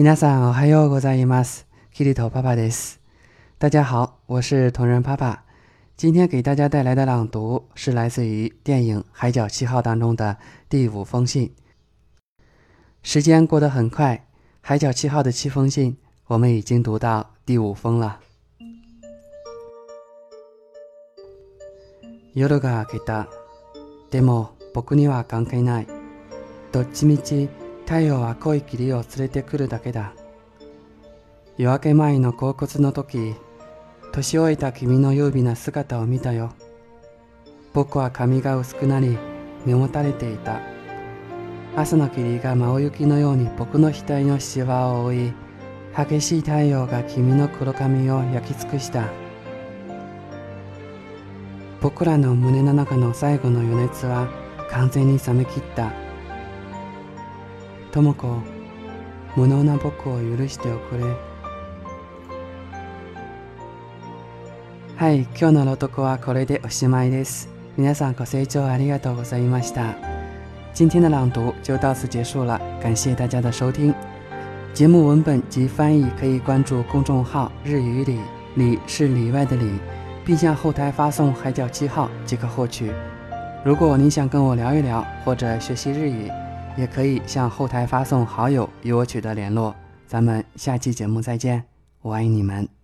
皆さん、おはようございます。キリトパパです。大家好，我是同人パパ。今天给大家带来的朗读是来自于电影《海角七号》当中的第五封信。时间过得很快，《海角七号》的七封信，我们已经读到第五封了。ヨロガキダ、でも僕には関係ない。どっちみち。太陽は濃い霧を連れてくるだけだ夜明け前の恍惚の時年老いた君の優美な姿を見たよ僕は髪が薄くなり目もたれていた朝の霧が真雪のように僕の額のシワを覆い激しい太陽が君の黒髪を焼き尽くした僕らの胸の中の最後の余熱は完全に冷めきったともこ、無能な僕を許しておくれ。はい、今日の朗読はこれでおしまいです。皆さんご清聴ありがとうございました。今天的朗读就到此结束了，感谢大家的收听。节目文本及翻译可以关注公众号“日语里”，里是里外的里，并向后台发送海角七号即可获取。如果你想跟我聊一聊或者学习日语，也可以向后台发送好友与我取得联络，咱们下期节目再见，我爱你们。